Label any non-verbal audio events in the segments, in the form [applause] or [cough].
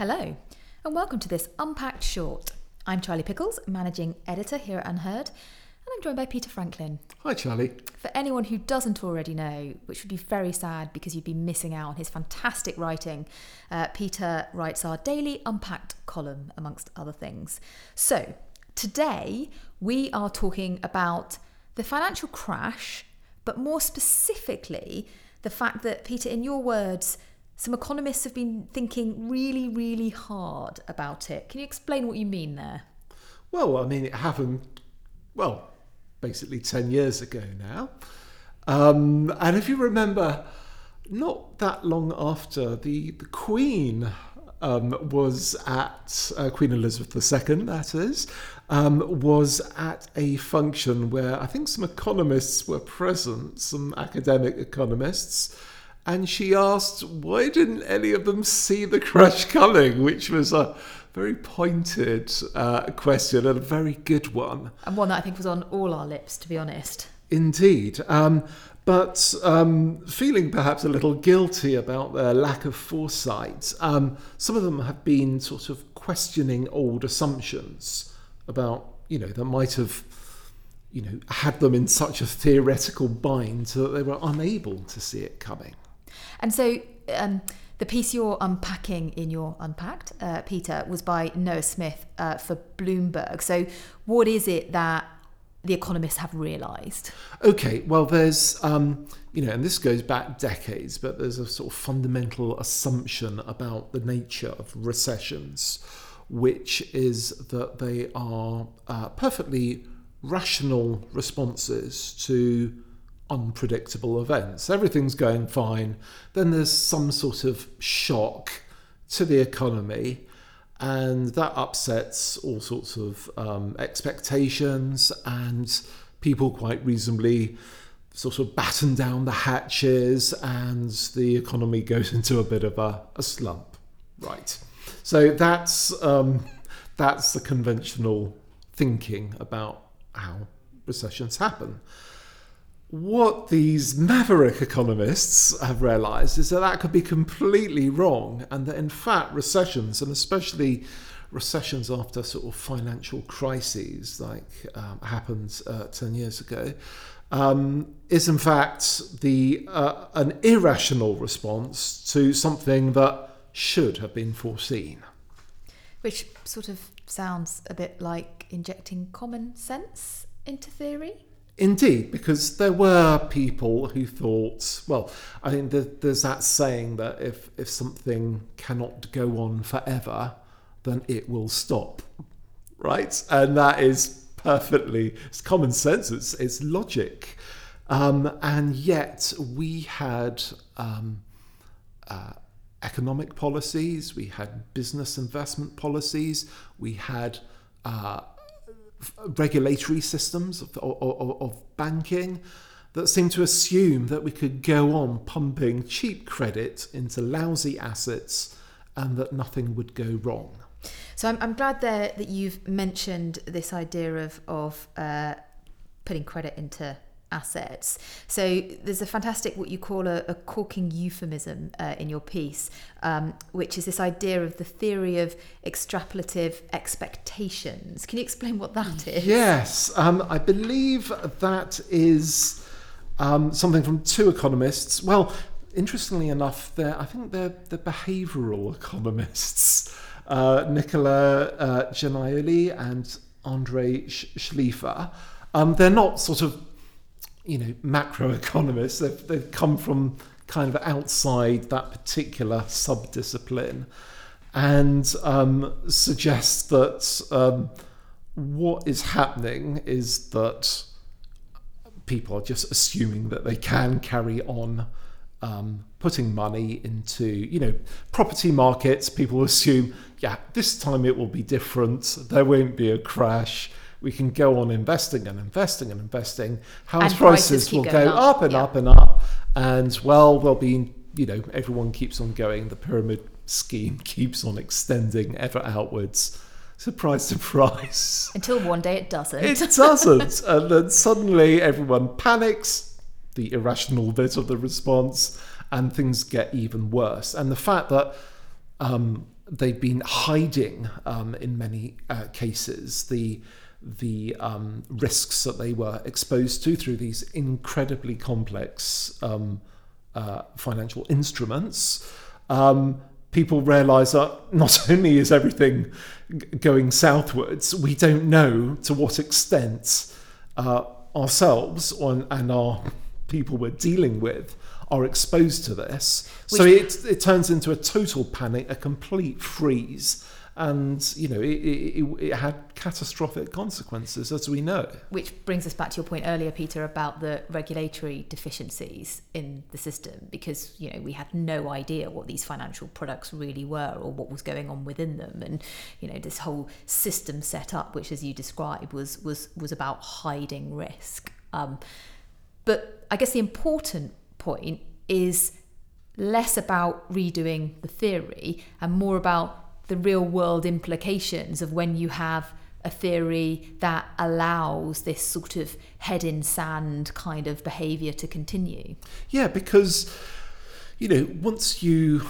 Hello, and welcome to this Unpacked Short. I'm Charlie Pickles, managing editor here at UnHerd, and I'm joined by Peter Franklin. Hi, Charlie. For anyone who doesn't already know, which would be very sad because you'd be missing out on his fantastic writing, uh, Peter writes our daily Unpacked column, amongst other things. So, today we are talking about the financial crash, but more specifically, the fact that, Peter, in your words, some economists have been thinking really, really hard about it. Can you explain what you mean there? Well, I mean, it happened, well, basically 10 years ago now. Um, and if you remember, not that long after, the, the Queen um, was at, uh, Queen Elizabeth II, that is, um, was at a function where I think some economists were present, some academic economists and she asked, why didn't any of them see the crash coming? Which was a very pointed uh, question and a very good one. And one that I think was on all our lips, to be honest. Indeed. Um, but um, feeling perhaps a little guilty about their lack of foresight, um, some of them have been sort of questioning old assumptions about, you know, that might have you know, had them in such a theoretical bind so that they were unable to see it coming. And so um, the piece you're unpacking in your Unpacked, uh, Peter, was by Noah Smith uh, for Bloomberg. So what is it that the economists have realised? Okay, well, there's, um, you know, and this goes back decades, but there's a sort of fundamental assumption about the nature of recessions, which is that they are uh, perfectly rational responses to unpredictable events. Everything's going fine. Then there's some sort of shock to the economy, and that upsets all sorts of um, expectations, and people quite reasonably sort of batten down the hatches, and the economy [laughs] goes into a bit of a, a slump. Right. So that's um, that's the conventional thinking about how recessions happen what these maverick economists have realized is that that could be completely wrong, and that in fact, recessions, and especially recessions after sort of financial crises like um, happened uh, 10 years ago, um, is in fact the uh, an irrational response to something that should have been foreseen. Which sort of sounds a bit like injecting common sense into theory. Indeed, because there were people who thought, well, I mean, there's that saying that if, if something cannot go on forever, then it will stop, right? And that is perfectly, it's common sense, it's, it's logic. Um, and yet we had um, uh, economic policies, we had business investment policies, we had uh, regulatory systems of, of, of banking that seem to assume that we could go on pumping cheap credit into lousy assets and that nothing would go wrong. So I'm, I'm glad there that you've mentioned this idea of of uh, putting credit into assets. So there's a fantastic what you call a, a corking euphemism uh, in your piece, um, which is this idea of the theory of extrapolative expectations. Can you explain what that is? Yes, um, I believe that is um, something from two economists. Well, interestingly enough, they're, I think they're the behavioural economists. Uh, Nicola uh, and Andrei Shleifer. Um, they're not sort of you know macroeconomists. They've they've come from kind of outside that particular subdiscipline, and um, suggest that um, what is happening is that people are just assuming that they can carry on um, putting money into, you know, property markets. People assume, yeah, this time it will be different. There won't be a crash we can go on investing and investing and investing. House and prices, prices will go up, up and yeah. up and up. And well, there'll be, you know, everyone keeps on going. The pyramid scheme [laughs] keeps on extending ever outwards. Surprise, [laughs] surprise. Until one day it doesn't. It [laughs] doesn't. and then suddenly everyone panics, the irrational bit of the response, and things get even worse. And the fact that um, they've been hiding um, in many uh, cases the the um, risks that they were exposed to through these incredibly complex um, uh, financial instruments. Um, people realise that not [laughs] only is everything g- going southwards, we don't know to what extent uh, ourselves on, and our people we're dealing with are exposed to this. so it, it turns into a total panic, a complete freeze and you know it, it, it, had catastrophic consequences as we know. Which brings us back to your point earlier peter about the regulatory deficiencies in the system because you know we had no idea what these financial products really were or what was going on within them. And you know this whole system set up which as you described was was was about hiding risk. Um, but i guess the important point is less about redoing the theory and more about the real world implications of when you have a theory that allows this sort of head in sand kind of behavior to continue. Yeah, because you know, once you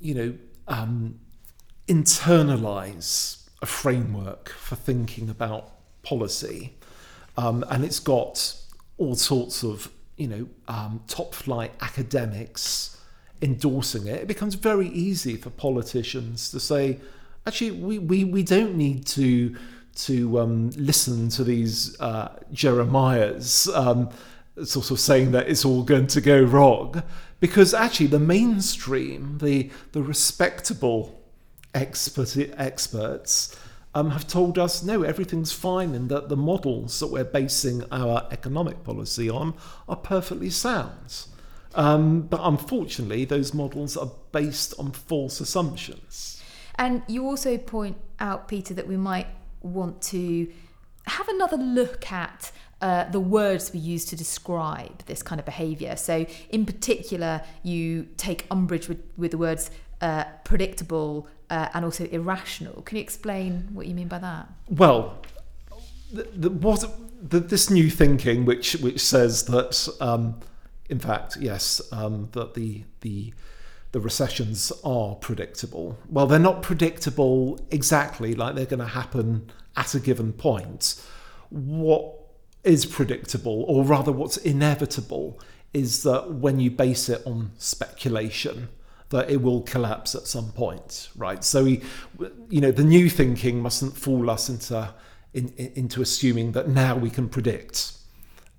you know um, internalize a framework for thinking about policy, um, and it's got all sorts of you know um, top flight academics endorsing it, it becomes very easy for politicians to say, actually, we, we, we don't need to to um, listen to these uh, Jeremiahs um, sort of saying that it's all going to go wrong, because actually the mainstream, the the respectable expert experts. Um, have told us no, everything's fine, and that the models that we're basing our economic policy on are perfectly sound. Um, but unfortunately, those models are based on false assumptions. And you also point out, Peter, that we might want to have another look at uh, the words we use to describe this kind of behaviour. So, in particular, you take umbrage with, with the words uh, predictable uh, and also irrational. Can you explain what you mean by that? Well, the, the, what, the, this new thinking, which which says that um, in fact, yes, um, that the the the recessions are predictable. Well, they're not predictable exactly like they're going to happen at a given point. What is predictable, or rather, what's inevitable, is that when you base it on speculation, that it will collapse at some point, right? So, we, you know, the new thinking mustn't fool us into in, into assuming that now we can predict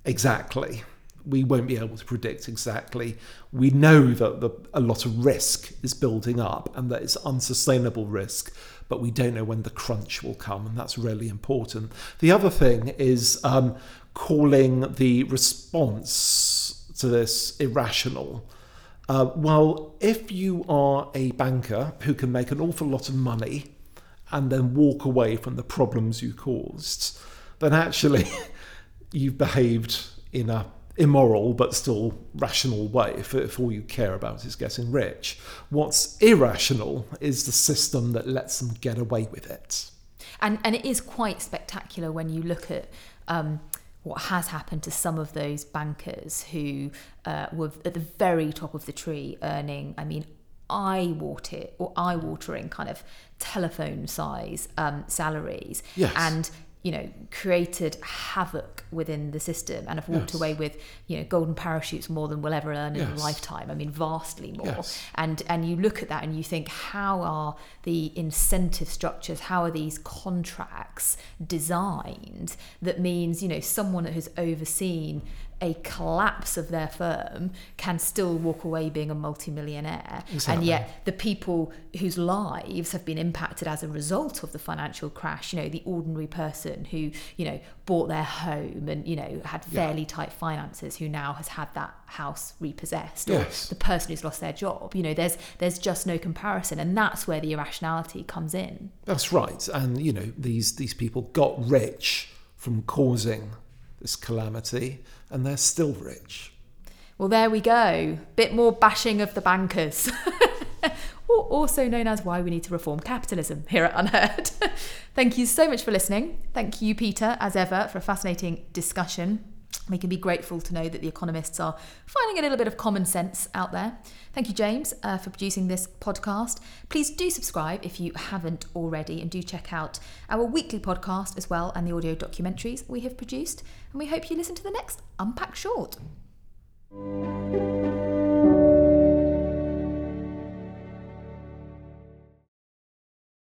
exactly we won't be able to predict exactly. We know that the, a lot of risk is building up and that it's unsustainable risk, but we don't know when the crunch will come, and that's really important. The other thing is um, calling the response to this irrational. Uh, well, if you are a banker who can make an awful lot of money and then walk away from the problems you caused, then actually [laughs] you've behaved in a immoral but still rational way if, if all you care about is getting rich. What's irrational is the system that lets them get away with it. And, and it is quite spectacular when you look at um, what has happened to some of those bankers who uh, were at the very top of the tree earning, I mean, eye water or eye watering kind of telephone size um, salaries. Yes. And you know, created havoc within the system and have walked yes. away with, you know, golden parachutes more than we'll ever earn yes. in a lifetime. I mean, vastly more. Yes. And and you look at that and you think, how are the incentive structures, how are these contracts designed that means, you know, someone that has overseen a collapse of their firm can still walk away being a multimillionaire. Exactly. And yet the people whose lives have been impacted as a result of the financial crash, you know, the ordinary person who, you know, bought their home and, you know, had fairly yeah. tight finances who now has had that house repossessed yes. or the person who's lost their job. You know, there's there's just no comparison. And that's where the irrationality comes in. That's right. And, you know, these these people got rich from causing this calamity, and they're still rich. Well, there we go. Bit more bashing of the bankers. [laughs] also known as Why We Need to Reform Capitalism here at UnHerd. [laughs] Thank you so much for listening. Thank you, Peter, as ever, for a fascinating discussion. We can be grateful to know that the economists are finding a little bit of common sense out there. Thank you, James, uh, for producing this podcast. Please do subscribe if you haven't already, and do check out our weekly podcast as well and the audio documentaries we have produced. And we hope you listen to the next Unpack Short.